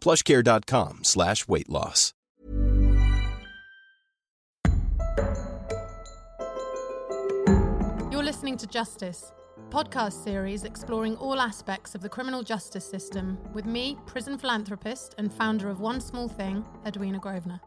plushcare.com slash weight loss. You're listening to Justice, podcast series exploring all aspects of the criminal justice system with me, prison philanthropist and founder of One Small Thing, Edwina Grosvenor.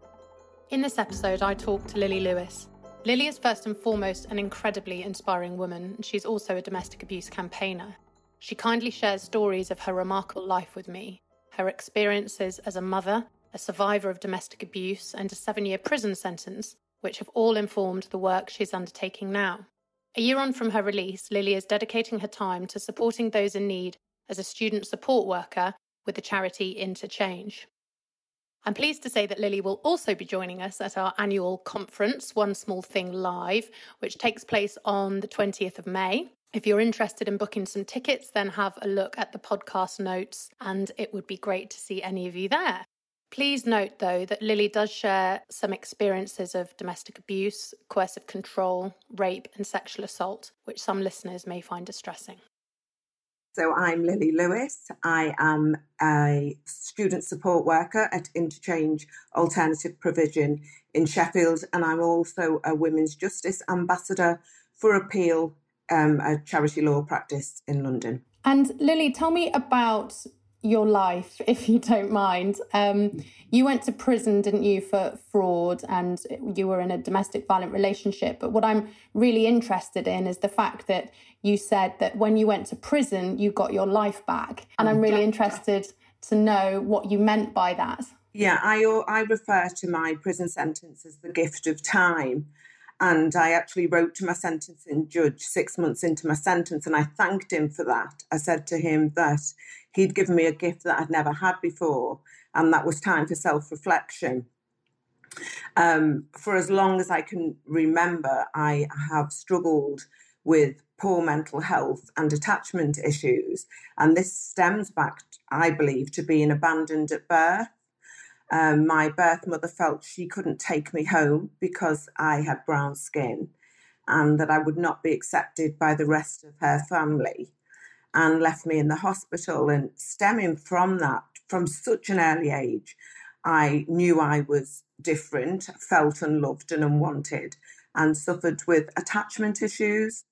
In this episode, I talk to Lily Lewis. Lily is first and foremost an incredibly inspiring woman, and she's also a domestic abuse campaigner. She kindly shares stories of her remarkable life with me, her experiences as a mother, a survivor of domestic abuse, and a seven year prison sentence, which have all informed the work she's undertaking now. A year on from her release, Lily is dedicating her time to supporting those in need as a student support worker with the charity Interchange. I'm pleased to say that Lily will also be joining us at our annual conference, One Small Thing Live, which takes place on the 20th of May. If you're interested in booking some tickets, then have a look at the podcast notes, and it would be great to see any of you there. Please note, though, that Lily does share some experiences of domestic abuse, coercive control, rape, and sexual assault, which some listeners may find distressing. So I'm Lily Lewis. I am a student support worker at Interchange Alternative Provision in Sheffield, and I'm also a Women's Justice Ambassador for Appeal, um, a charity law practice in London. And Lily, tell me about your life, if you don't mind. Um, you went to prison, didn't you, for fraud, and you were in a domestic violent relationship. But what I'm really interested in is the fact that you said that when you went to prison, you got your life back. And I'm really interested to know what you meant by that. Yeah, I, I refer to my prison sentence as the gift of time. And I actually wrote to my sentencing judge six months into my sentence, and I thanked him for that. I said to him that he'd given me a gift that I'd never had before, and that was time for self reflection. Um, for as long as I can remember, I have struggled with poor mental health and attachment issues. And this stems back, I believe, to being abandoned at birth. Um, my birth mother felt she couldn't take me home because I had brown skin and that I would not be accepted by the rest of her family and left me in the hospital. And stemming from that, from such an early age, I knew I was different, felt unloved and unwanted, and suffered with attachment issues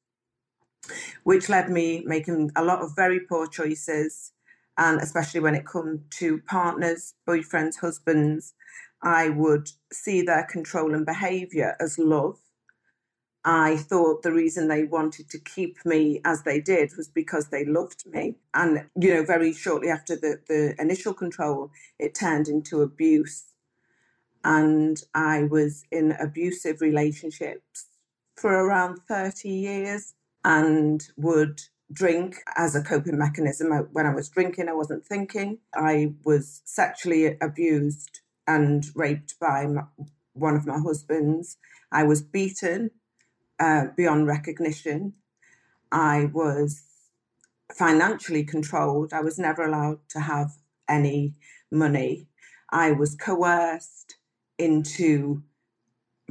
which led me making a lot of very poor choices. And especially when it come to partners, boyfriends, husbands, I would see their control and behavior as love. I thought the reason they wanted to keep me as they did was because they loved me. And, you know, very shortly after the, the initial control, it turned into abuse. And I was in abusive relationships for around 30 years and would drink as a coping mechanism. When I was drinking, I wasn't thinking. I was sexually abused and raped by my, one of my husbands. I was beaten uh, beyond recognition. I was financially controlled. I was never allowed to have any money. I was coerced into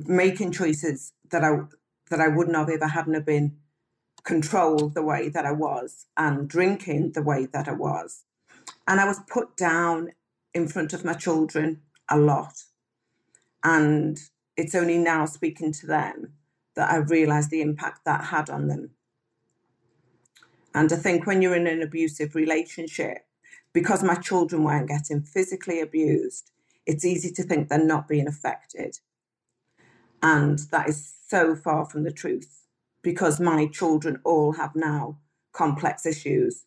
making choices that I that I wouldn't have ever hadn't been control the way that I was and drinking the way that I was. And I was put down in front of my children a lot. And it's only now speaking to them that I realised the impact that had on them. And I think when you're in an abusive relationship, because my children weren't getting physically abused, it's easy to think they're not being affected. And that is so far from the truth because my children all have now complex issues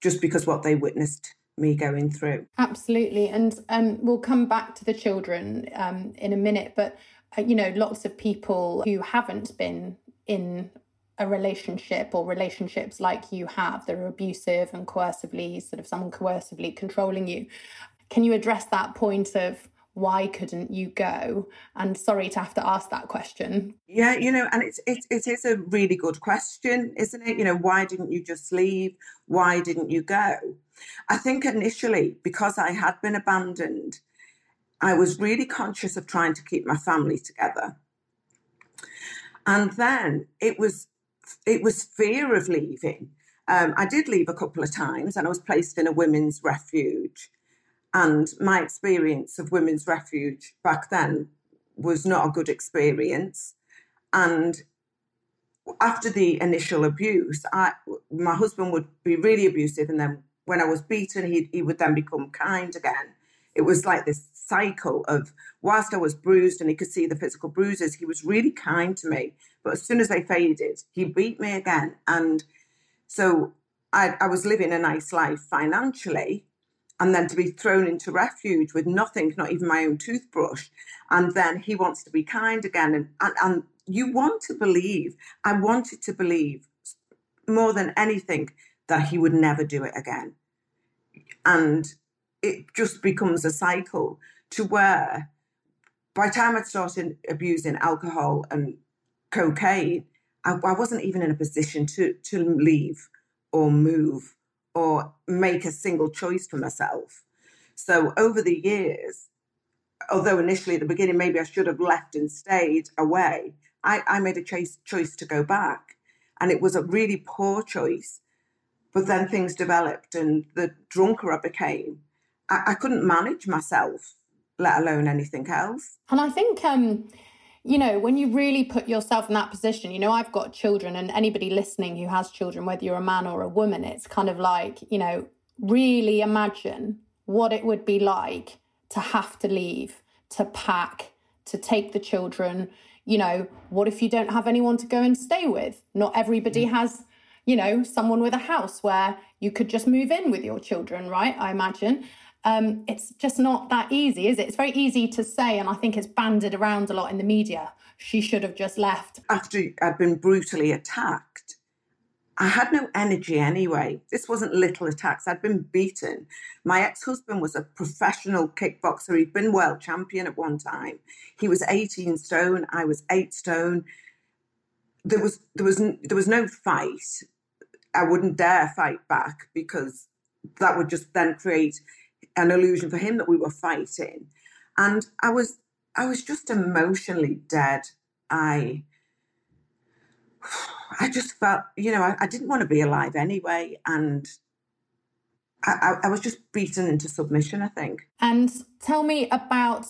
just because what they witnessed me going through. Absolutely. And um, we'll come back to the children um, in a minute. But, uh, you know, lots of people who haven't been in a relationship or relationships like you have that are abusive and coercively, sort of someone coercively controlling you. Can you address that point of why couldn't you go? And sorry to have to ask that question. Yeah, you know, and it's it, it is a really good question, isn't it? You know, why didn't you just leave? Why didn't you go? I think initially, because I had been abandoned, I was really conscious of trying to keep my family together. And then it was it was fear of leaving. Um, I did leave a couple of times, and I was placed in a women's refuge. And my experience of women's refuge back then was not a good experience. And after the initial abuse, I, my husband would be really abusive, and then when I was beaten, he, he would then become kind again. It was like this cycle of whilst I was bruised and he could see the physical bruises, he was really kind to me. But as soon as they faded, he beat me again. And so I, I was living a nice life financially, and then to be thrown into refuge with nothing, not even my own toothbrush. And then he wants to be kind again. And, and, and you want to believe, I wanted to believe more than anything that he would never do it again. And it just becomes a cycle to where by the time I'd started abusing alcohol and cocaine, I, I wasn't even in a position to, to leave or move or make a single choice for myself. So over the years, although initially at the beginning maybe I should have left and stayed away, I, I made a choice choice to go back. And it was a really poor choice. But then things developed and the drunker I became, I, I couldn't manage myself, let alone anything else. And I think um you know, when you really put yourself in that position, you know, I've got children, and anybody listening who has children, whether you're a man or a woman, it's kind of like, you know, really imagine what it would be like to have to leave, to pack, to take the children. You know, what if you don't have anyone to go and stay with? Not everybody mm. has, you know, someone with a house where you could just move in with your children, right? I imagine um, it's just not that easy, is it? It's very easy to say, and I think it's banded around a lot in the media. She should have just left. After I'd been brutally attacked, I had no energy anyway. This wasn't little attacks. I'd been beaten. My ex husband was a professional kickboxer. He'd been world champion at one time. He was 18 stone. I was eight stone. There was there was there was no fight. I wouldn't dare fight back because that would just then create an illusion for him that we were fighting. And I was I was just emotionally dead. I I just felt, you know, I, I didn't want to be alive anyway. And I, I, was just beaten into submission, I think. And tell me about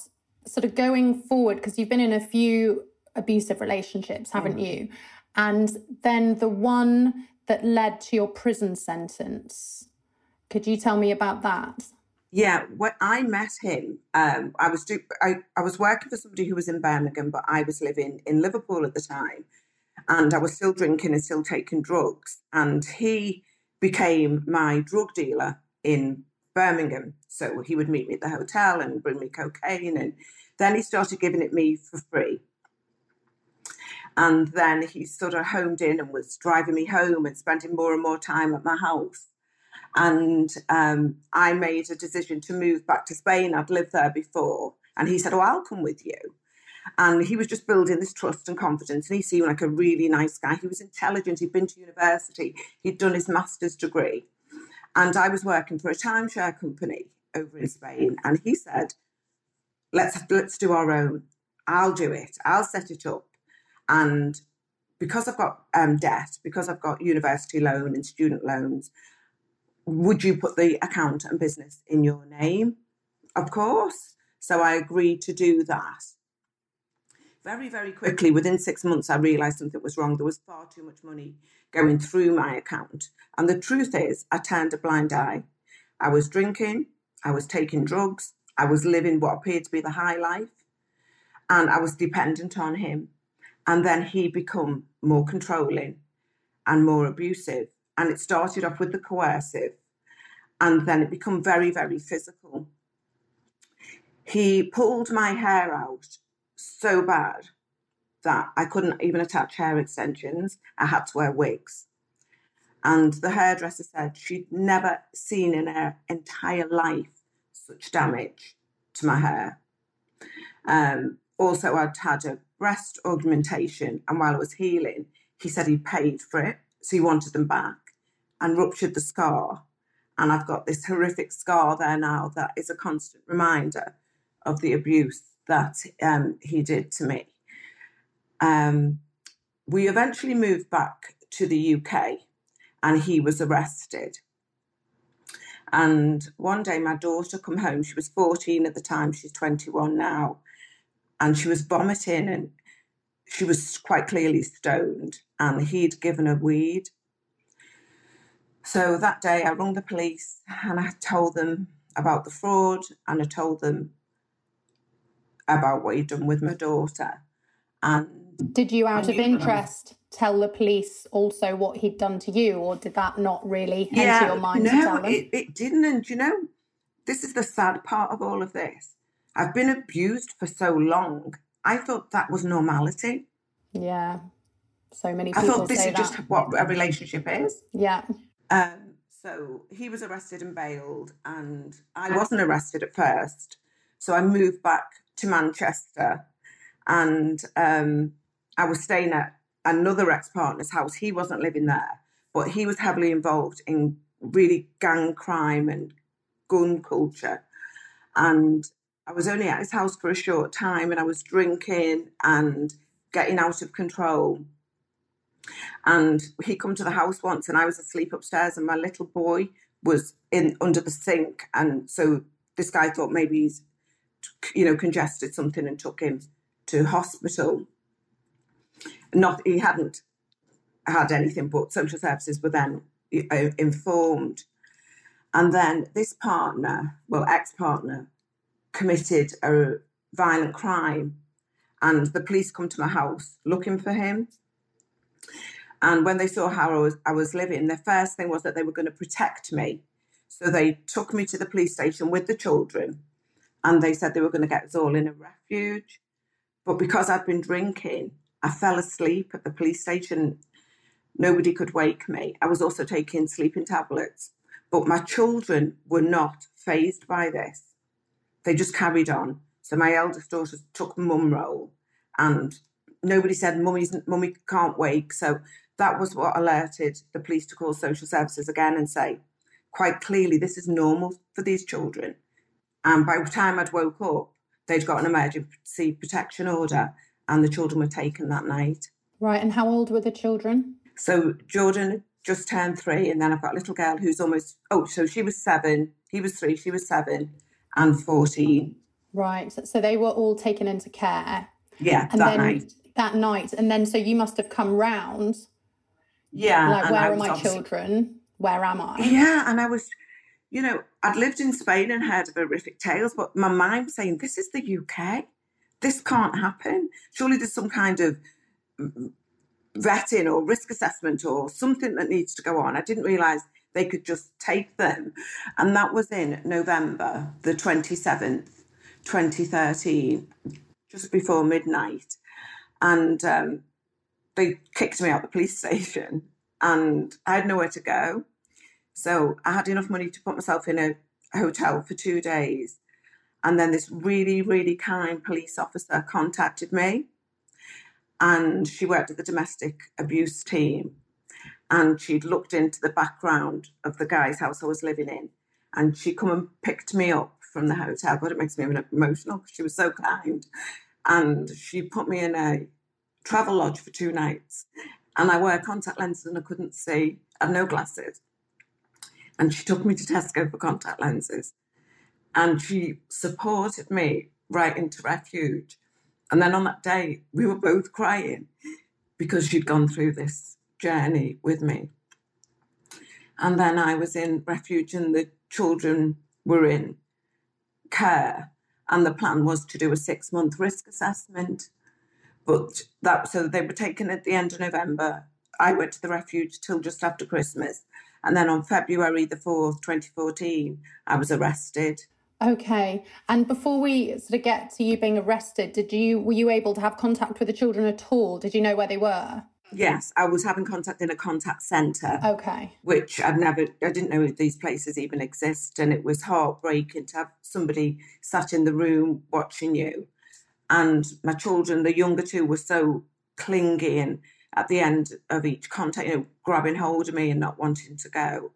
sort of going forward, because you've been in a few abusive relationships, haven't mm. you? And then the one that led to your prison sentence. Could you tell me about that? Yeah, when I met him, um, I was do- I, I was working for somebody who was in Birmingham, but I was living in Liverpool at the time, and I was still drinking and still taking drugs. And he became my drug dealer in Birmingham. So he would meet me at the hotel and bring me cocaine, and then he started giving it me for free. And then he sort of homed in and was driving me home and spending more and more time at my house. And um, I made a decision to move back to Spain. I'd lived there before. And he said, Oh, I'll come with you. And he was just building this trust and confidence. And he seemed like a really nice guy. He was intelligent. He'd been to university, he'd done his master's degree. And I was working for a timeshare company over in Spain. And he said, Let's, let's do our own. I'll do it. I'll set it up. And because I've got um, debt, because I've got university loan and student loans, would you put the account and business in your name? Of course. So I agreed to do that. Very, very quickly, within six months, I realized something was wrong. There was far too much money going through my account. And the truth is, I turned a blind eye. I was drinking, I was taking drugs, I was living what appeared to be the high life and I was dependent on him. And then he become more controlling and more abusive. And it started off with the coercive and then it became very, very physical. He pulled my hair out so bad that I couldn't even attach hair extensions. I had to wear wigs. And the hairdresser said she'd never seen in her entire life such damage to my hair. Um, also, I'd had a breast augmentation, and while I was healing, he said he paid for it, so he wanted them back and ruptured the scar. And I've got this horrific scar there now that is a constant reminder of the abuse that um, he did to me. Um, we eventually moved back to the UK and he was arrested. And one day my daughter come home, she was 14 at the time, she's 21 now, and she was vomiting and she was quite clearly stoned and he'd given her weed. So that day I rang the police and I told them about the fraud and I told them about what he'd done with my daughter. And did you, out of interest, tell the police also what he'd done to you, or did that not really yeah, enter your mind no? It, it didn't. And you know, this is the sad part of all of this. I've been abused for so long. I thought that was normality. Yeah. So many people. I thought this is that. just what a relationship is. Yeah. Um, so he was arrested and bailed, and I wasn't arrested at first. So I moved back to Manchester, and um, I was staying at another ex partner's house. He wasn't living there, but he was heavily involved in really gang crime and gun culture. And I was only at his house for a short time and I was drinking and getting out of control. And he come to the house once and I was asleep upstairs and my little boy was in under the sink. And so this guy thought maybe he's, you know, congested something and took him to hospital. Not he hadn't had anything, but social services were then informed. And then this partner, well, ex partner, committed a violent crime, and the police come to my house looking for him. And when they saw how I was, I was living, the first thing was that they were going to protect me. So they took me to the police station with the children, and they said they were going to get us all in a refuge. But because I'd been drinking, I fell asleep at the police station. Nobody could wake me. I was also taking sleeping tablets. But my children were not phased by this. They just carried on. So my eldest daughter took mum role and nobody said mummy's mummy can't wake. So that was what alerted the police to call social services again and say, quite clearly, this is normal for these children. And by the time I'd woke up, they'd got an emergency protection order and the children were taken that night. Right. And how old were the children? So Jordan just turned three, and then I've got a little girl who's almost, oh, so she was seven, he was three, she was seven, and 14. Right. So they were all taken into care. Yeah, and that then night. That night. And then so you must have come round. Yeah. Like, where are my children? Where am I? Yeah. And I was you know, I'd lived in Spain and heard of horrific tales, but my mind was saying, this is the UK. This can't happen. Surely there's some kind of vetting or risk assessment or something that needs to go on. I didn't realise they could just take them. And that was in November the 27th, 2013, just before midnight. And um, they kicked me out the police station and I had nowhere to go. So I had enough money to put myself in a hotel for two days. And then this really, really kind police officer contacted me. And she worked at the domestic abuse team. And she'd looked into the background of the guy's house I was living in. And she come and picked me up from the hotel. God, it makes me emotional because she was so kind. And she put me in a travel lodge for two nights. And I wear contact lenses and I couldn't see. I had no glasses and she took me to Tesco for contact lenses. And she supported me right into refuge. And then on that day, we were both crying because she'd gone through this journey with me. And then I was in refuge, and the children were in care. And the plan was to do a six month risk assessment. But that, so they were taken at the end of November. I went to the refuge till just after Christmas. And then on February the 4th, 2014, I was arrested. Okay. And before we sort of get to you being arrested, did you were you able to have contact with the children at all? Did you know where they were? Yes, I was having contact in a contact centre. Okay. Which I've never, I didn't know if these places even exist. And it was heartbreaking to have somebody sat in the room watching you. And my children, the younger two, were so clingy and at the end of each contact, you know, grabbing hold of me and not wanting to go.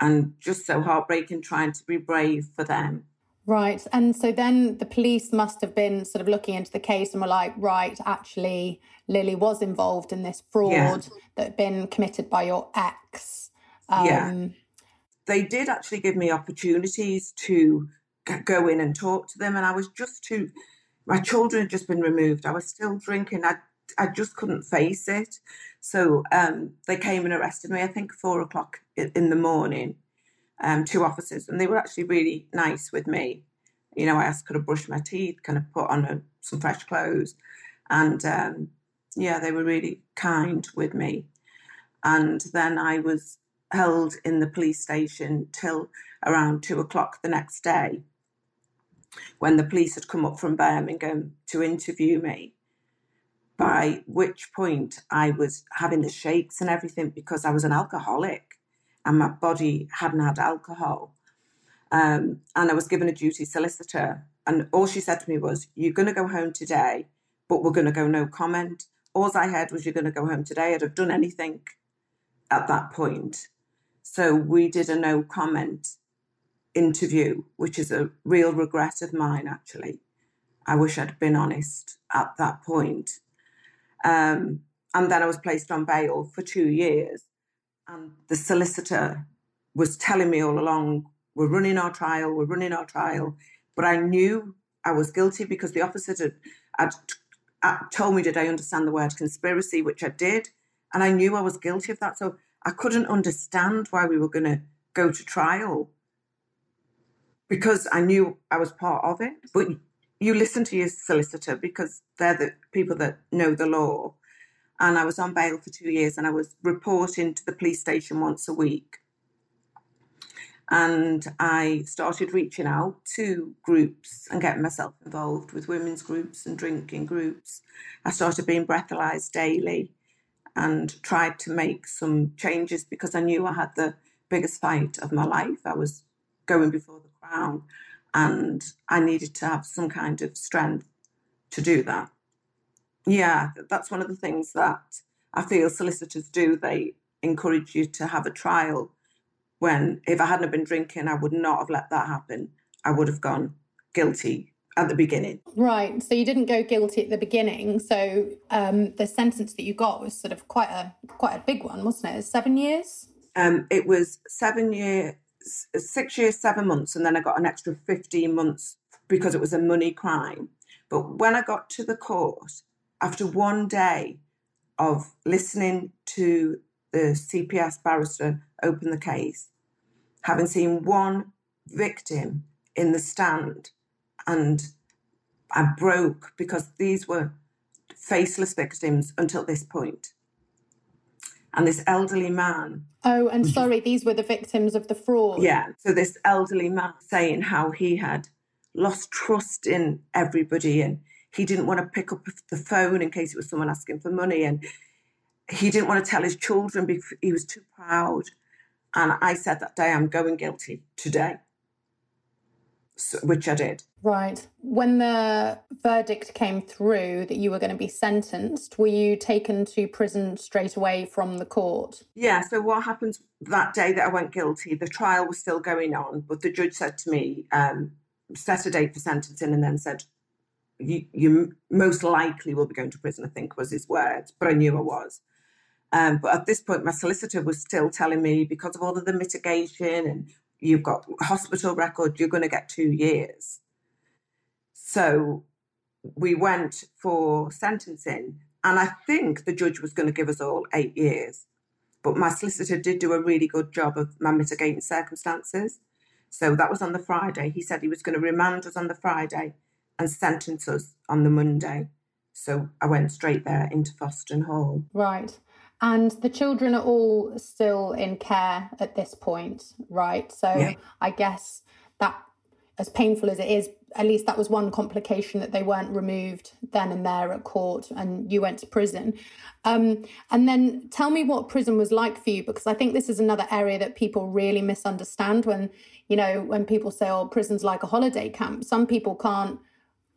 And just so heartbreaking trying to be brave for them. Right. And so then the police must have been sort of looking into the case and were like, right, actually, Lily was involved in this fraud yeah. that had been committed by your ex. Um, yeah. They did actually give me opportunities to go in and talk to them. And I was just too, my children had just been removed. I was still drinking. I, I just couldn't face it. So um, they came and arrested me, I think, four o'clock in the morning um, two officers, and they were actually really nice with me. You know, I asked could I brush my teeth, kind of put on a, some fresh clothes, and um, yeah, they were really kind with me. And then I was held in the police station till around two o'clock the next day, when the police had come up from Birmingham to interview me. By which point I was having the shakes and everything because I was an alcoholic and my body hadn't had alcohol. Um, and I was given a duty solicitor. And all she said to me was, You're going to go home today, but we're going to go no comment. All I heard was, You're going to go home today. I'd have done anything at that point. So we did a no comment interview, which is a real regret of mine, actually. I wish I'd been honest at that point. Um, and then I was placed on bail for two years. And the solicitor was telling me all along, we're running our trial, we're running our trial. But I knew I was guilty because the officer had, had, had told me, did I understand the word conspiracy, which I did. And I knew I was guilty of that. So I couldn't understand why we were going to go to trial because I knew I was part of it. But you listen to your solicitor because they're the people that know the law and I was on bail for two years and I was reporting to the police station once a week. And I started reaching out to groups and getting myself involved with women's groups and drinking groups. I started being breathalyzed daily and tried to make some changes because I knew I had the biggest fight of my life. I was going before the crown and I needed to have some kind of strength to do that yeah, that's one of the things that I feel solicitors do. They encourage you to have a trial. When if I hadn't been drinking, I would not have let that happen. I would have gone guilty at the beginning. Right. So you didn't go guilty at the beginning. So um, the sentence that you got was sort of quite a quite a big one, wasn't it? Seven years. Um, it was seven years, six years, seven months, and then I got an extra fifteen months because it was a money crime. But when I got to the court, after one day of listening to the CPS barrister open the case, having seen one victim in the stand, and I broke because these were faceless victims until this point. And this elderly man. Oh, and mm-hmm. sorry, these were the victims of the fraud. Yeah. So this elderly man saying how he had lost trust in everybody and he didn't want to pick up the phone in case it was someone asking for money. And he didn't want to tell his children because he was too proud. And I said that day, I'm going guilty today, so, which I did. Right. When the verdict came through that you were going to be sentenced, were you taken to prison straight away from the court? Yeah. So, what happened that day that I went guilty, the trial was still going on, but the judge said to me, um, set a date for sentencing, and then said, you, you most likely will be going to prison, I think was his words, but I knew I was. Um, but at this point, my solicitor was still telling me because of all of the mitigation and you've got hospital record, you're going to get two years. So we went for sentencing, and I think the judge was going to give us all eight years. But my solicitor did do a really good job of my mitigating circumstances. So that was on the Friday. He said he was going to remand us on the Friday and sentence us on the Monday. So I went straight there into Foston Hall. Right. And the children are all still in care at this point, right? So yeah. I guess that, as painful as it is, at least that was one complication that they weren't removed then and there at court and you went to prison. Um, and then tell me what prison was like for you, because I think this is another area that people really misunderstand when, you know, when people say, oh, prison's like a holiday camp. Some people can't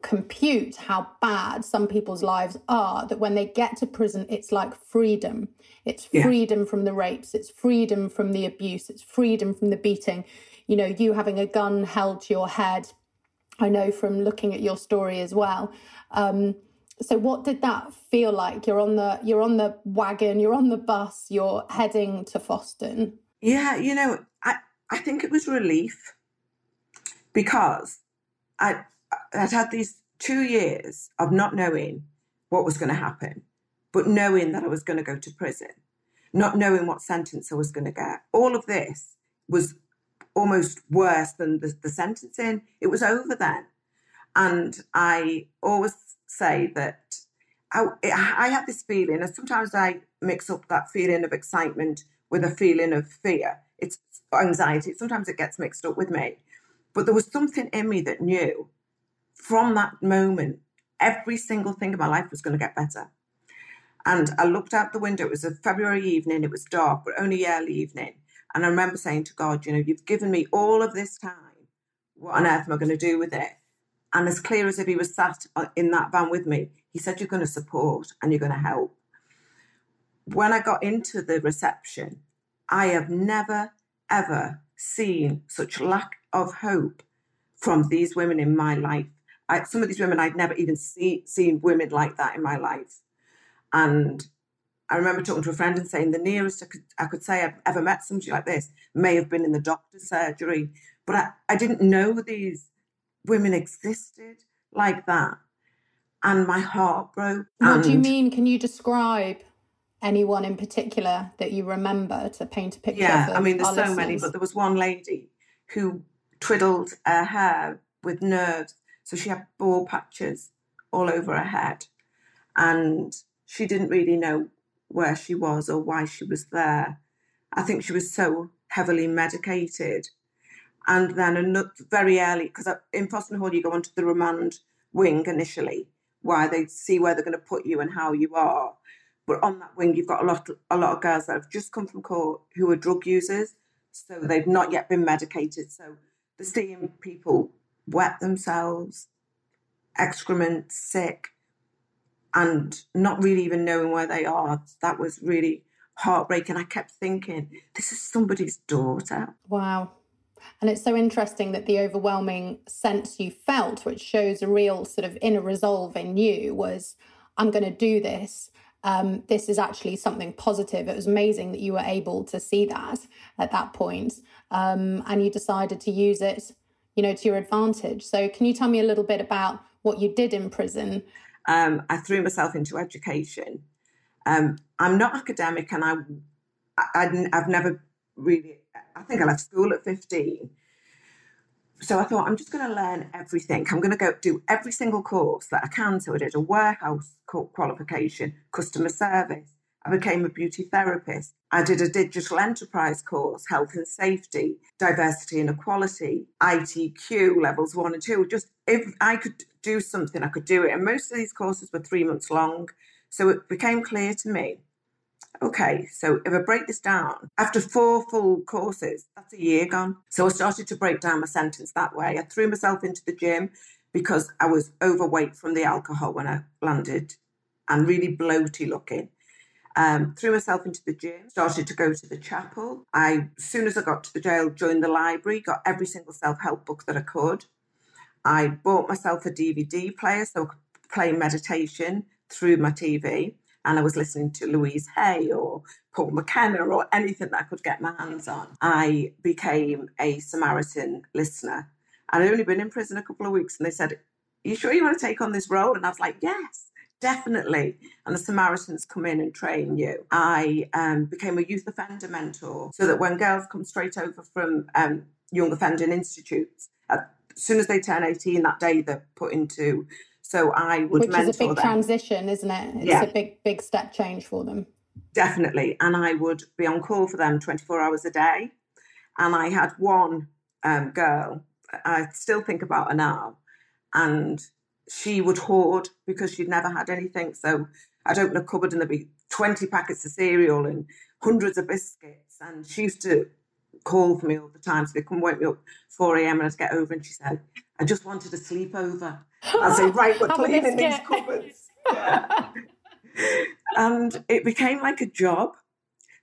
compute how bad some people's lives are that when they get to prison it's like freedom it's freedom yeah. from the rapes it's freedom from the abuse it's freedom from the beating you know you having a gun held to your head I know from looking at your story as well. Um, so what did that feel like? You're on the you're on the wagon, you're on the bus, you're heading to Foston. Yeah, you know, I I think it was relief because I I'd had these two years of not knowing what was going to happen, but knowing that I was going to go to prison, not knowing what sentence I was going to get. All of this was almost worse than the, the sentencing. It was over then. And I always say that I, I had this feeling, and sometimes I mix up that feeling of excitement with a feeling of fear. It's anxiety. Sometimes it gets mixed up with me. But there was something in me that knew from that moment, every single thing in my life was going to get better. And I looked out the window. It was a February evening. It was dark, but only early evening. And I remember saying to God, you know, you've given me all of this time. What on earth am I going to do with it? And as clear as if he was sat uh, in that van with me, he said, You're going to support and you're going to help. When I got into the reception, I have never, ever seen such lack of hope from these women in my life. I, some of these women, I'd never even see, seen women like that in my life. And I remember talking to a friend and saying the nearest I could, I could say I've ever met somebody like this may have been in the doctor's surgery, but I, I didn't know these women existed like that. And my heart broke. What and do you mean? Can you describe anyone in particular that you remember to paint a picture? Yeah, I mean, there's so listeners? many, but there was one lady who twiddled her hair with nerves. So she had ball patches all over her head. And she didn't really know where she was or why she was there. I think she was so heavily medicated. And then very early, because in Foston Hall, you go onto the remand wing initially, where they see where they're going to put you and how you are. But on that wing, you've got a lot, a lot of girls that have just come from court who are drug users, so they've not yet been medicated. So they're seeing people wet themselves, excrement, sick, and not really even knowing where they are. That was really heartbreaking. I kept thinking, this is somebody's daughter. Wow. And it's so interesting that the overwhelming sense you felt, which shows a real sort of inner resolve in you, was I'm going to do this. Um, this is actually something positive. It was amazing that you were able to see that at that point, um, and you decided to use it, you know, to your advantage. So, can you tell me a little bit about what you did in prison um, I threw myself into education. Um, I'm not academic, and I, I, I've never really. I think I left school at 15. So I thought I'm just going to learn everything. I'm going to go do every single course that I can. So I did a warehouse qualification, customer service. I became a beauty therapist. I did a digital enterprise course, health and safety, diversity and equality, ITQ levels one and two. Just if I could do something, I could do it. And most of these courses were three months long. So it became clear to me okay, so if I break this down, after four full courses, that's a year gone. So I started to break down my sentence that way. I threw myself into the gym because I was overweight from the alcohol when I landed and really bloaty looking. Um, threw myself into the gym, started to go to the chapel. I, as soon as I got to the jail, joined the library, got every single self help book that I could. I bought myself a DVD player so I could play meditation through my TV. And I was listening to Louise Hay or Paul McKenna or anything that I could get my hands on. I became a Samaritan listener. I'd only been in prison a couple of weeks and they said, you sure you want to take on this role? And I was like, Yes, definitely. And the Samaritans come in and train you. I um, became a youth offender mentor so that when girls come straight over from um, young offending institutes. As soon as they turn 18 that day, they're put into. So I would Which mentor is a big them. transition, isn't it? It's Yeah. a big, big step change for them. Definitely. And I would be on call for them 24 hours a day. And I had one um, girl, I still think about her now, and she would hoard because she'd never had anything. So I'd open a cupboard and there'd be 20 packets of cereal and hundreds of biscuits. And she used to call for me all the time. So they'd come wake me up 4 a.m. and I'd get over and she said, I just wanted a sleepover. I'd say, right, we're cleaning these cupboards. Yeah. and it became like a job.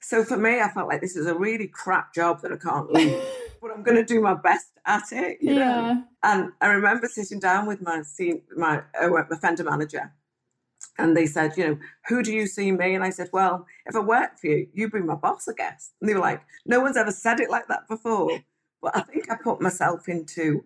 So for me, I felt like this is a really crap job that I can't leave, but I'm going to do my best at it. You Yeah. Know? And I remember sitting down with my my uh, my fender manager, and they said, you know, who do you see me? And I said, well, if I work for you, you'd be my boss, I guess. And they were like, no one's ever said it like that before. But I think I put myself into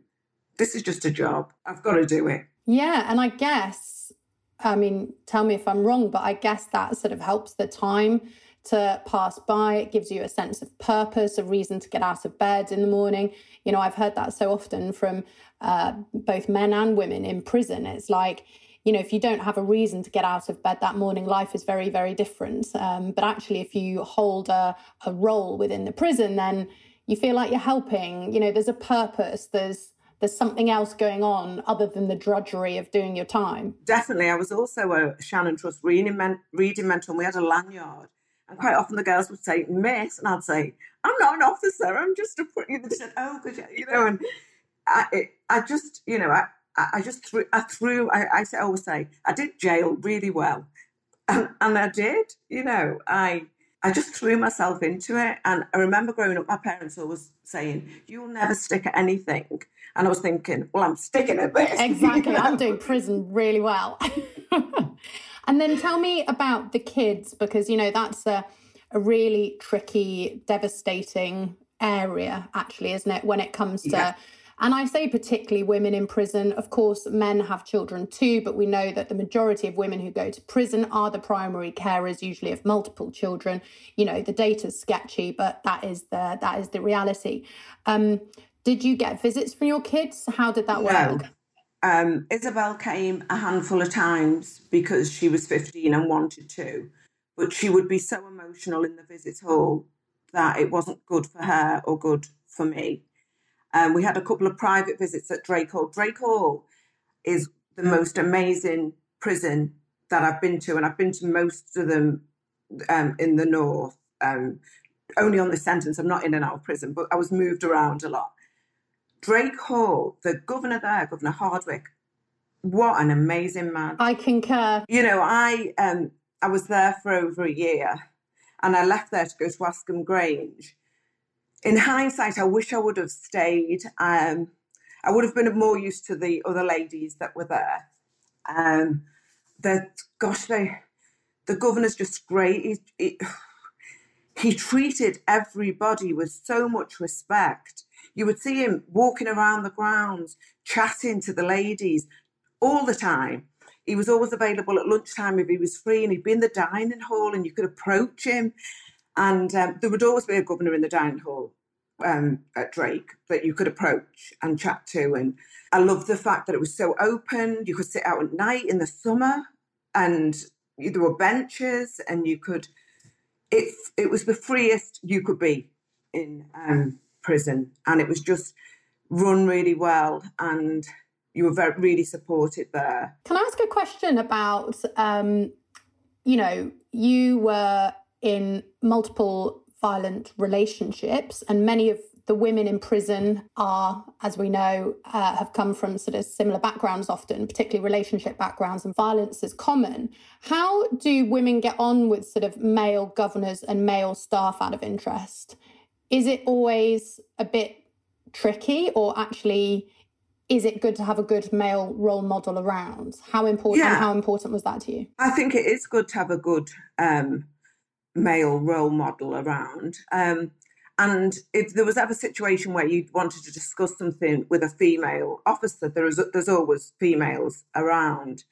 this is just a job. I've got to do it. Yeah, and I guess, I mean, tell me if I'm wrong, but I guess that sort of helps the time to pass by. It gives you a sense of purpose, a reason to get out of bed in the morning. You know, I've heard that so often from uh, both men and women in prison. It's like, you know, if you don't have a reason to get out of bed that morning, life is very, very different. Um, but actually, if you hold a, a role within the prison, then you feel like you're helping. You know, there's a purpose. There's there's something else going on other than the drudgery of doing your time. Definitely. I was also a Shannon Trust reading, reading mentor, and we had a lanyard. And quite often the girls would say, Miss, and I'd say, I'm not an officer, I'm just a. pr-" You they said, Oh, good, you know, and I, it, I just, you know, I, I just threw, I threw, I, I always say, I did jail really well. And, and I did, you know, I, I just threw myself into it. And I remember growing up, my parents always saying, You'll never stick at anything. And I was thinking, Well, I'm sticking at this. you Exactly. know? I'm doing prison really well. and then tell me about the kids, because, you know, that's a, a really tricky, devastating area, actually, isn't it, when it comes to. Yeah. And I say particularly women in prison. Of course, men have children too, but we know that the majority of women who go to prison are the primary carers, usually of multiple children. You know, the data's sketchy, but that is the that is the reality. Um, did you get visits from your kids? How did that No. work? Um, Isabel came a handful of times because she was 15 and wanted to, but she would be so emotional in the visit hall that it wasn't good for her or good for me. Um, we had a couple of private visits at Drake Hall. Drake Hall is the most amazing prison that I've been to, and I've been to most of them um, in the north. Um, only on the sentence, I'm not in and out of prison, but I was moved around a lot. Drake Hall, the governor there, Governor Hardwick, what an amazing man. I concur. You know, I um I was there for over a year and I left there to go to Askham Grange. In hindsight, I wish I would have stayed. Um I would have been more used to the other ladies that were there. Um that gosh, they the governor's just great. He, he, he treated everybody with so much respect. You would see him walking around the grounds, chatting to the ladies all the time. He was always available at lunchtime if he was free, and he'd be in the dining hall, and you could approach him. And um, there would always be a governor in the dining hall um, at Drake that you could approach and chat to. And I love the fact that it was so open. You could sit out at night in the summer, and there were benches, and you could. It it was the freest you could be in um, prison, and it was just run really well, and you were very really supported there. Can I ask a question about, um, you know, you were in multiple violent relationships, and many of the women in prison are, as we know, uh, have come from sort of similar backgrounds often, particularly relationship backgrounds, and violence is common. How do women get on with sort of male governors and male staff out of interest? Is it always a bit tricky, or actually? Is it good to have a good male role model around? How important? Yeah. How important was that to you? I think it is good to have a good um, male role model around. Um, and if there was ever a situation where you wanted to discuss something with a female officer, there is there's always females around.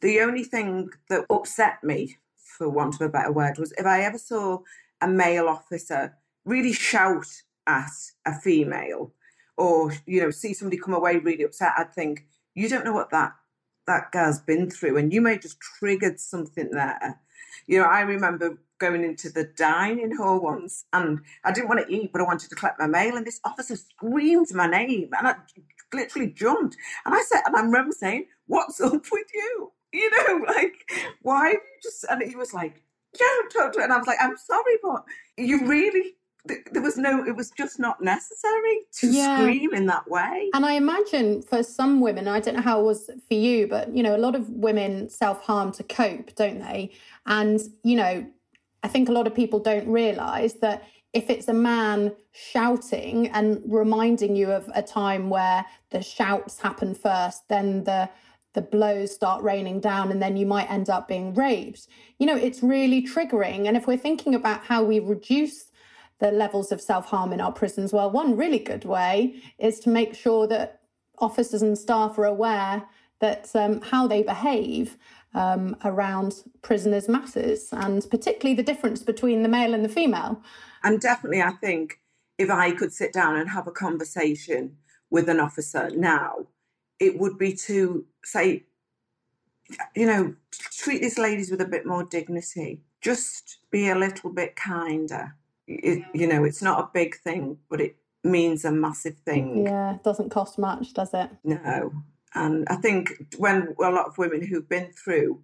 The only thing that upset me, for want of a better word, was if I ever saw a male officer really shout at a female or you know see somebody come away really upset, I'd think you don't know what that that girl's been through, and you may just triggered something there. You know, I remember going into the dining hall once, and I didn't want to eat, but I wanted to collect my mail, and this officer screamed my name, and I literally jumped, and I said, and I remember saying, "What's up with you?" You know, like why you just? And he was like, "Don't talk to," and I was like, "I'm sorry, but you really there was no it was just not necessary to yeah. scream in that way. And i imagine for some women i don't know how it was for you but you know a lot of women self-harm to cope don't they? And you know i think a lot of people don't realize that if it's a man shouting and reminding you of a time where the shouts happen first then the the blows start raining down and then you might end up being raped you know it's really triggering. And if we're thinking about how we reduce the levels of self harm in our prisons? Well, one really good way is to make sure that officers and staff are aware that um, how they behave um, around prisoners matters, and particularly the difference between the male and the female. And definitely, I think if I could sit down and have a conversation with an officer now, it would be to say, you know, treat these ladies with a bit more dignity. Just be a little bit kinder it, you know, it's not a big thing, but it means a massive thing. Yeah, it doesn't cost much, does it? No. And I think when a lot of women who've been through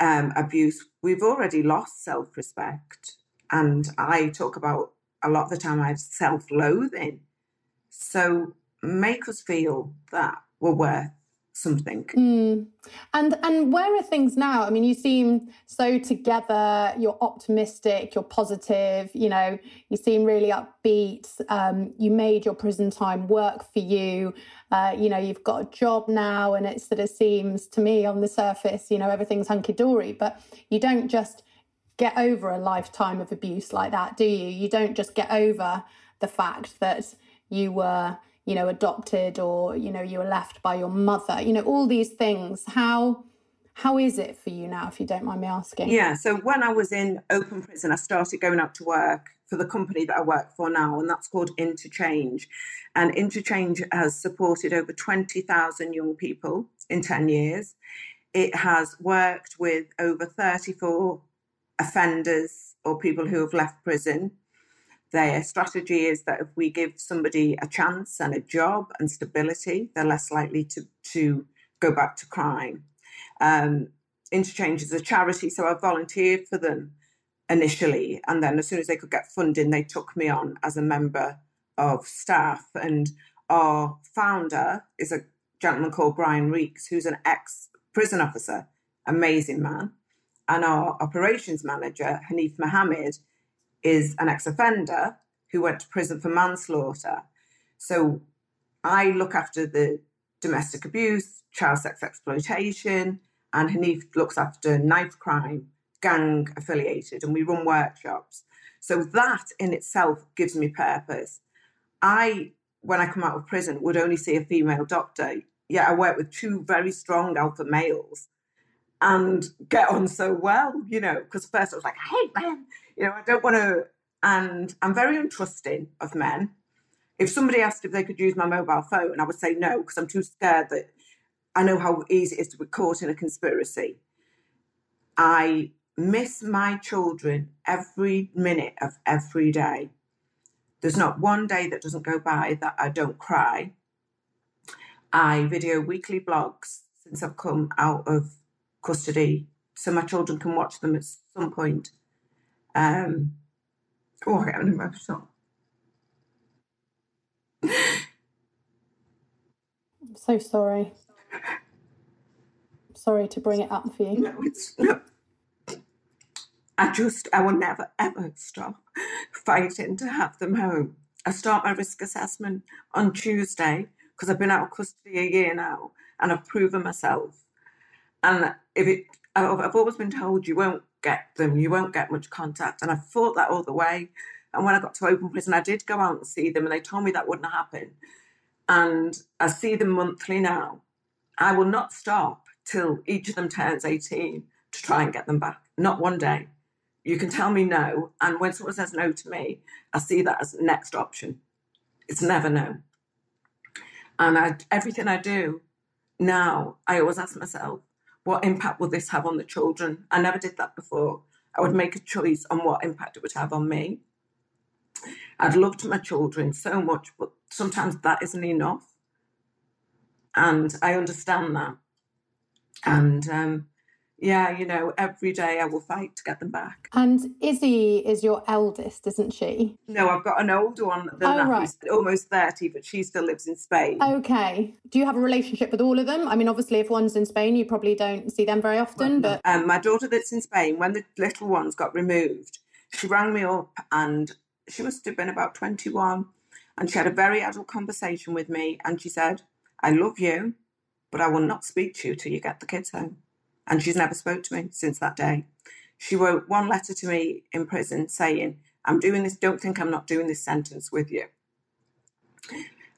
um, abuse, we've already lost self respect. And I talk about a lot of the time I have self loathing. So make us feel that we're worth something. Mm. And and where are things now? I mean, you seem so together. You're optimistic. You're positive. You know, you seem really upbeat. Um, you made your prison time work for you. Uh, you know, you've got a job now, and it sort of seems to me on the surface, you know, everything's hunky dory. But you don't just get over a lifetime of abuse like that, do you? You don't just get over the fact that you were you know adopted or you know you were left by your mother you know all these things. How how is it for you now if you don't mind me asking? Yeah so when i was in open prison i started going out to work for the company that i work for now and that's called interchange. And interchange has supported over 20000 young people in 10 years. It has worked with over 34 offenders or people who have left prison their strategy is that if we give somebody a chance and a job and stability, they're less likely to, to go back to crime. Um, Interchange is a charity, so I volunteered for them initially. And then as soon as they could get funding, they took me on as a member of staff. And our founder is a gentleman called Brian Reeks, who's an ex prison officer, amazing man. And our operations manager, Hanif Mohammed, is an ex offender who went to prison for manslaughter. So I look after the domestic abuse, child sex exploitation, and Hanif looks after knife crime, gang affiliated, and we run workshops. So that in itself gives me purpose. I, when I come out of prison, would only see a female doctor. Yeah, I work with two very strong alpha males and get on so well, you know, because first I was like, I hate men, you know, I don't want to, and I'm very untrusting of men. If somebody asked if they could use my mobile phone, I would say no, because I'm too scared that I know how easy it is to be caught in a conspiracy. I miss my children every minute of every day. There's not one day that doesn't go by that I don't cry. I video weekly blogs since I've come out of custody so my children can watch them at some point. Um, oh, I emotional. I'm so sorry. Sorry to bring it up for you. No, it's no. I just, I will never ever stop fighting to have them home. I start my risk assessment on Tuesday because I've been out of custody a year now and I've proven myself and if it, I've always been told you won't get them, you won't get much contact. And I thought that all the way. And when I got to open prison, I did go out and see them, and they told me that wouldn't happen. And I see them monthly now. I will not stop till each of them turns 18 to try and get them back. Not one day. You can tell me no. And when someone says no to me, I see that as next option. It's never no. And I, everything I do now, I always ask myself, what impact will this have on the children? I never did that before. I would make a choice on what impact it would have on me. I'd loved my children so much, but sometimes that isn't enough. And I understand that. And um, yeah, you know, every day I will fight to get them back. And Izzy is your eldest, isn't she? No, I've got an older one than oh, that right. who's almost 30, but she still lives in Spain. Okay. Do you have a relationship with all of them? I mean, obviously, if one's in Spain, you probably don't see them very often, but. Um, my daughter that's in Spain, when the little ones got removed, she rang me up and she must have been about 21 and she had a very adult conversation with me and she said, I love you, but I will not speak to you till you get the kids home and she's never spoke to me since that day. She wrote one letter to me in prison saying, I'm doing this, don't think I'm not doing this sentence with you.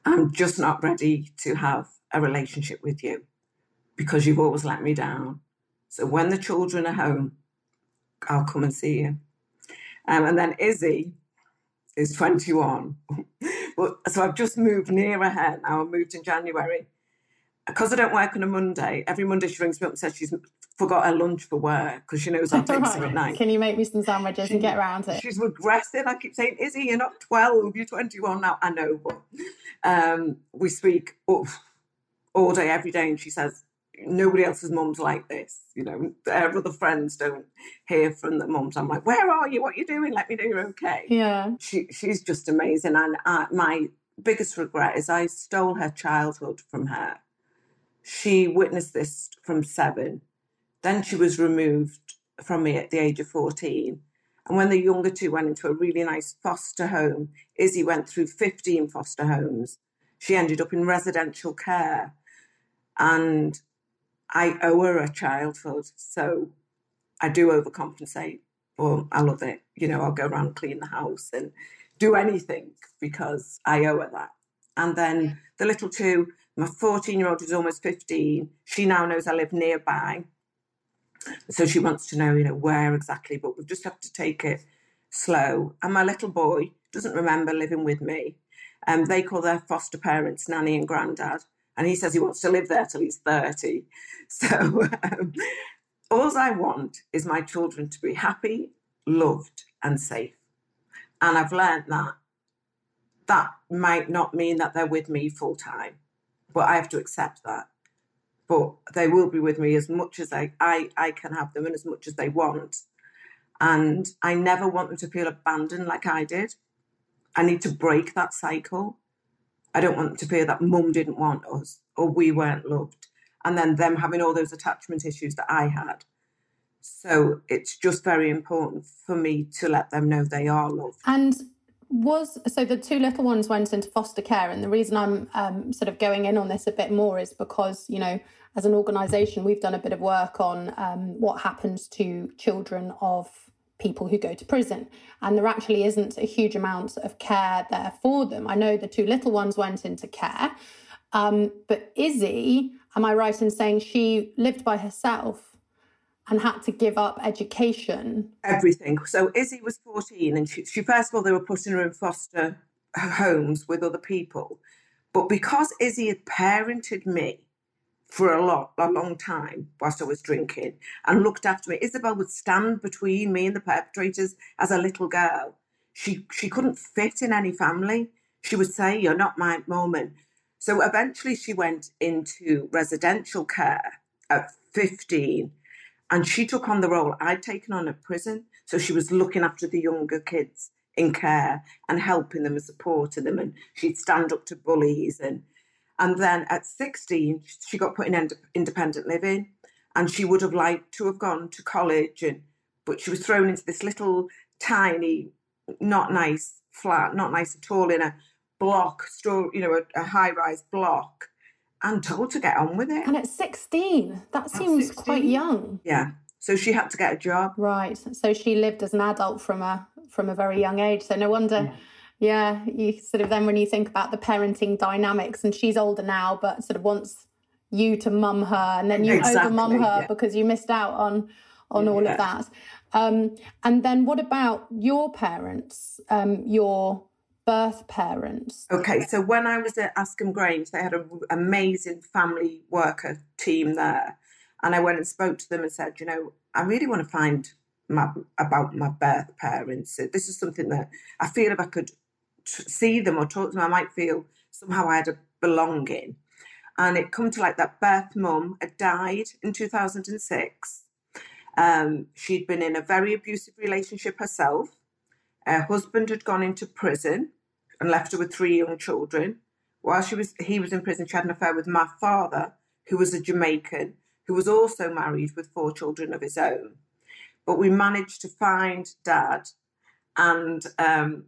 I'm just not ready to have a relationship with you because you've always let me down. So when the children are home, I'll come and see you. Um, and then Izzy is 21. so I've just moved nearer her now. I moved in January because I don't work on a Monday, every Monday she rings me up and says she's forgot her lunch for work because she knows I'll take some at night. Can you make me some sandwiches she, and get around it? She's regressive. I keep saying, Izzy, you're not 12, you're 21 now. I know, but um, we speak all, all day, every day, and she says, nobody else's mum's like this. You know, their other friends don't hear from the mums. I'm like, where are you? What are you doing? Let me know you're okay. Yeah. She, she's just amazing. And I, my biggest regret is I stole her childhood from her she witnessed this from seven. Then she was removed from me at the age of 14. And when the younger two went into a really nice foster home, Izzy went through 15 foster homes. She ended up in residential care. And I owe her a childhood. So I do overcompensate. Well, I love it. You know, I'll go around, clean the house and do anything because I owe her that. And then the little two, my 14 year old is almost 15. She now knows I live nearby. So she wants to know, you know, where exactly, but we just have to take it slow. And my little boy doesn't remember living with me. Um, they call their foster parents nanny and granddad. And he says he wants to live there till he's 30. So um, all I want is my children to be happy, loved, and safe. And I've learned that that might not mean that they're with me full time but I have to accept that. But they will be with me as much as I, I, I can have them and as much as they want. And I never want them to feel abandoned like I did. I need to break that cycle. I don't want them to feel that mum didn't want us or we weren't loved. And then them having all those attachment issues that I had. So it's just very important for me to let them know they are loved. And was so the two little ones went into foster care and the reason i'm um, sort of going in on this a bit more is because you know as an organization we've done a bit of work on um, what happens to children of people who go to prison. And there actually isn't a huge amount of care there for them. I know the two little ones went into care um, but izzy am i right in saying she lived by herself and had to give up education? Everything. So Izzy was 14 and she, she, first of all, they were putting her in foster homes with other people. But because Izzy had parented me for a lot, a long time whilst I was drinking and looked after me, Isabel would stand between me and the perpetrators as a little girl. She, she couldn't fit in any family. She would say, You're not my moment. So eventually she went into residential care at 15 and she took on the role I'd taken on at prison. So she was looking after the younger kids in care and helping them and supporting them. And she'd stand up to bullies. And, and then at 16, she got put in independent living. And she would have liked to have gone to college. And, but she was thrown into this little tiny, not nice flat, not nice at all, in a block, store, you know, a, a high rise block and told to get on with it. And at 16, that seems 16. quite young. Yeah. So she had to get a job. Right. So she lived as an adult from a from a very young age. So no wonder yeah. yeah, you sort of then when you think about the parenting dynamics and she's older now but sort of wants you to mum her and then you exactly, over mum her yeah. because you missed out on on yeah. all of that. Um, and then what about your parents, um, your birth parents? Okay, so when I was at Askham Grange, they had an amazing family worker team there. And I went and spoke to them and said, you know, I really want to find my, about my birth parents. This is something that I feel if I could t- see them or talk to them, I might feel somehow I had a belonging. And it come to like that birth mum had died in 2006. Um, she'd been in a very abusive relationship herself. Her husband had gone into prison and left her with three young children. While she was he was in prison, she had an affair with my father, who was a Jamaican, who was also married with four children of his own. But we managed to find dad, and um,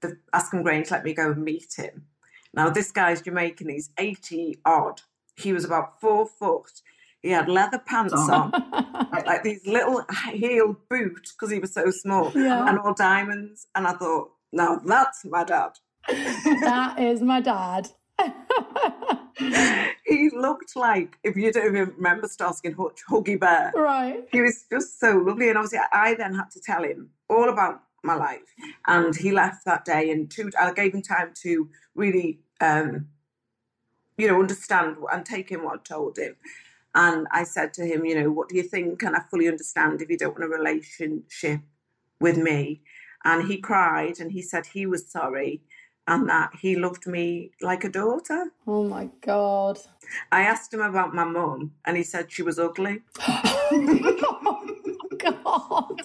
the Askham Grange let me go and meet him. Now, this guy's Jamaican, he's 80 odd. He was about four foot. He had leather pants oh. on, like, like, these little heel boots because he was so small, yeah. and all diamonds. And I thought, now that's my dad. that is my dad. he looked like, if you don't even remember Starsky and Hutch, Huggy Bear. Right. He was just so lovely. And obviously, I then had to tell him all about my life. And he left that day, and two, I gave him time to really, um, you know, understand and take in what I told him. And I said to him, you know, what do you think? And I fully understand if you don't want a relationship with me. And he cried and he said he was sorry and that he loved me like a daughter. Oh my God. I asked him about my mum and he said she was ugly. oh my God.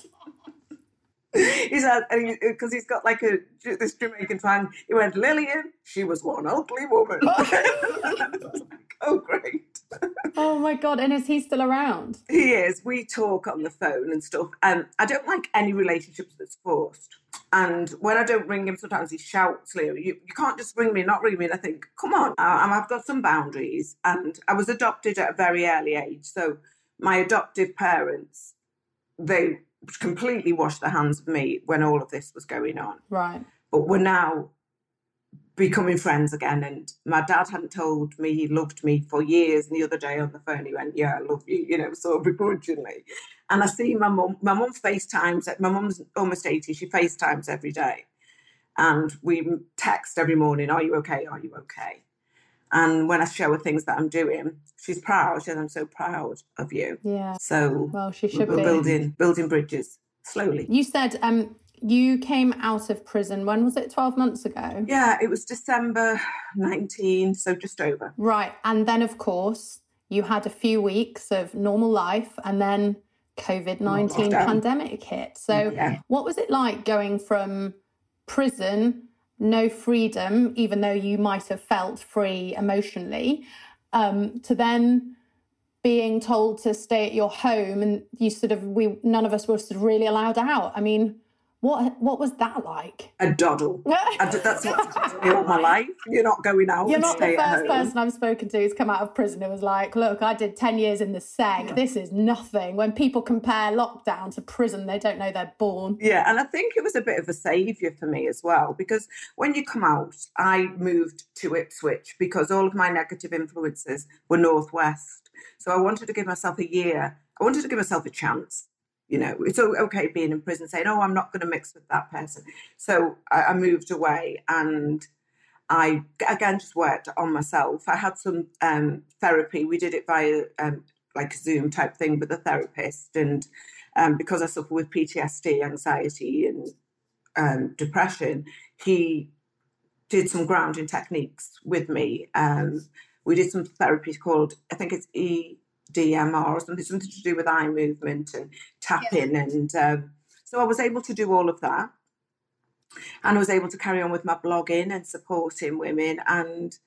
he said, because he, has got like a this Jamaican twang, he went, Lillian, she was one ugly woman. oh, great. Oh my God. And is he still around? He is. We talk on the phone and stuff. And I don't like any relationships that's forced. And when I don't ring him, sometimes he shouts, Leo, you, you can't just ring me, not ring me. And I think, come on, I, I've got some boundaries. And I was adopted at a very early age. So my adoptive parents, they completely washed their hands of me when all of this was going on. Right. But we're now becoming friends again. And my dad hadn't told me he loved me for years. And the other day on the phone, he went, Yeah, I love you, you know, sort of begrudgingly. And I see my mum, my mum FaceTimes, my mum's almost 80, she FaceTimes every day. And we text every morning, Are you okay? Are you okay? And when I show her things that I'm doing, she's proud. She says, I'm so proud of you. Yeah. So well, she should we're be. building building bridges slowly. You said um you came out of prison when was it 12 months ago yeah it was december 19 so just over right and then of course you had a few weeks of normal life and then covid-19 pandemic hit so yeah. what was it like going from prison no freedom, even though you might have felt free emotionally, um, to then being told to stay at your home and you sort of we none of us were sort of really allowed out. I mean, what what was that like? A doddle. that's what all my life. You're not going out. You're not the first person I've spoken to who's come out of prison. It was like, look, I did ten years in the seg. Yeah. This is nothing. When people compare lockdown to prison, they don't know they're born. Yeah, and I think it was a bit of a saviour for me as well because when you come out, I moved to Ipswich because all of my negative influences were northwest. So I wanted to give myself a year. I wanted to give myself a chance you know, it's okay being in prison saying, oh, I'm not going to mix with that person. So I, I, moved away and I, again, just worked on myself. I had some um, therapy. We did it via um, like a Zoom type thing with a therapist. And um, because I suffer with PTSD, anxiety, and um, depression, he did some grounding techniques with me. Um, we did some therapy called, I think it's E DMR or something, something to do with eye movement and tapping. Yeah. And um, so I was able to do all of that. And I was able to carry on with my blogging and supporting women. And,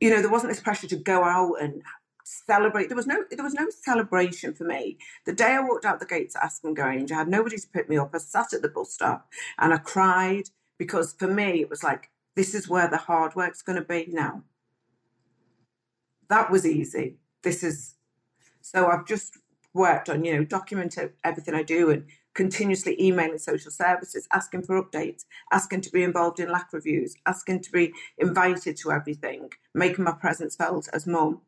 you know, there wasn't this pressure to go out and celebrate. There was no there was no celebration for me. The day I walked out the gates at Askham Grange, I had nobody to pick me up. I sat at the bus stop and I cried because for me it was like, this is where the hard work's going to be now. That was easy. This is so I've just worked on, you know, documenting everything I do and continuously emailing social services, asking for updates, asking to be involved in LAC reviews, asking to be invited to everything, making my presence felt as mum.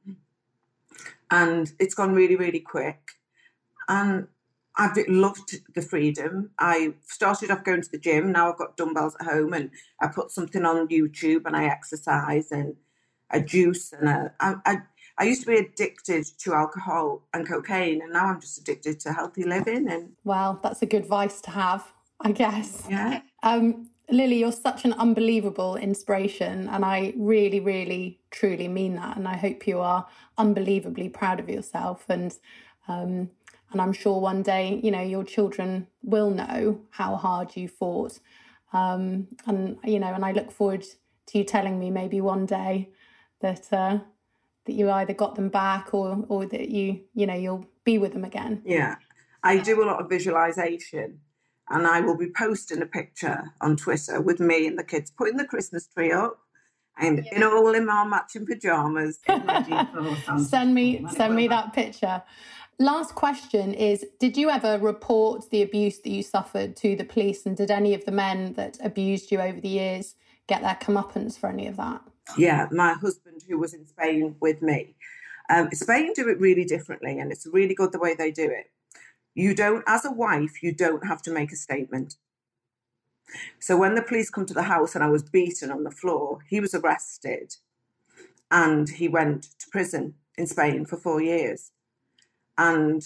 And it's gone really, really quick. And I've loved the freedom. I started off going to the gym. Now I've got dumbbells at home and I put something on YouTube and I exercise and a juice and a, I, I, I used to be addicted to alcohol and cocaine and now I'm just addicted to healthy living and Well, that's a good vice to have, I guess. Yeah. Um, Lily, you're such an unbelievable inspiration, and I really, really, truly mean that. And I hope you are unbelievably proud of yourself. And um, and I'm sure one day, you know, your children will know how hard you fought. Um, and you know, and I look forward to you telling me maybe one day that uh, that you either got them back or or that you you know you'll be with them again. Yeah, I do a lot of visualization and I will be posting a picture on Twitter with me and the kids putting the Christmas tree up and yeah. in all in our matching pajamas. send me send me that picture. Last question is Did you ever report the abuse that you suffered to the police? And did any of the men that abused you over the years get their comeuppance for any of that? Yeah, my husband, who was in Spain with me. Um, Spain do it really differently, and it's really good the way they do it. You don't, as a wife, you don't have to make a statement. So when the police come to the house and I was beaten on the floor, he was arrested and he went to prison in Spain for four years. And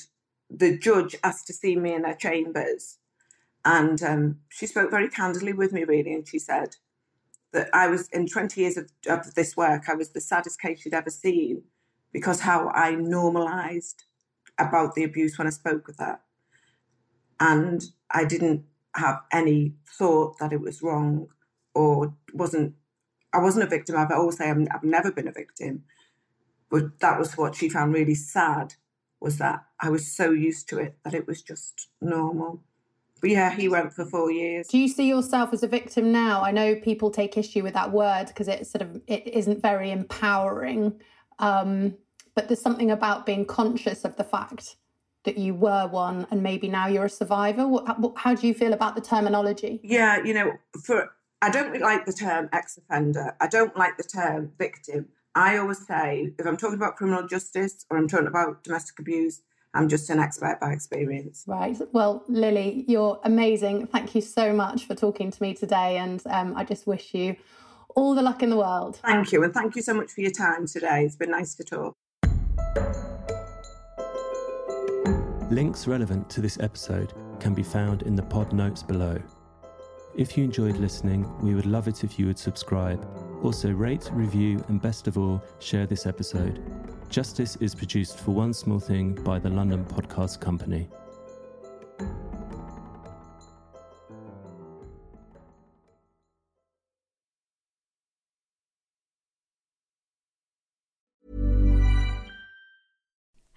the judge asked to see me in her chambers. And um, she spoke very candidly with me, really. And she said that I was, in 20 years of, of this work, I was the saddest case she'd ever seen because how I normalized about the abuse when I spoke with her. And I didn't have any thought that it was wrong or wasn't, I wasn't a victim. I've always say i I've never been a victim. But that was what she found really sad was that I was so used to it that it was just normal. But yeah, he went for four years. Do you see yourself as a victim now? I know people take issue with that word because it sort of it isn't very empowering. Um, but there's something about being conscious of the fact that you were one and maybe now you're a survivor. How do you feel about the terminology? Yeah, you know, for I don't like the term ex offender. I don't like the term victim. I always say if I'm talking about criminal justice or I'm talking about domestic abuse, I'm just an expert by experience. Right. Well, Lily, you're amazing. Thank you so much for talking to me today. And um, I just wish you all the luck in the world. Thank you. And thank you so much for your time today. It's been nice to talk. Links relevant to this episode can be found in the pod notes below. If you enjoyed listening, we would love it if you would subscribe. Also, rate, review, and best of all, share this episode. Justice is produced for One Small Thing by the London Podcast Company.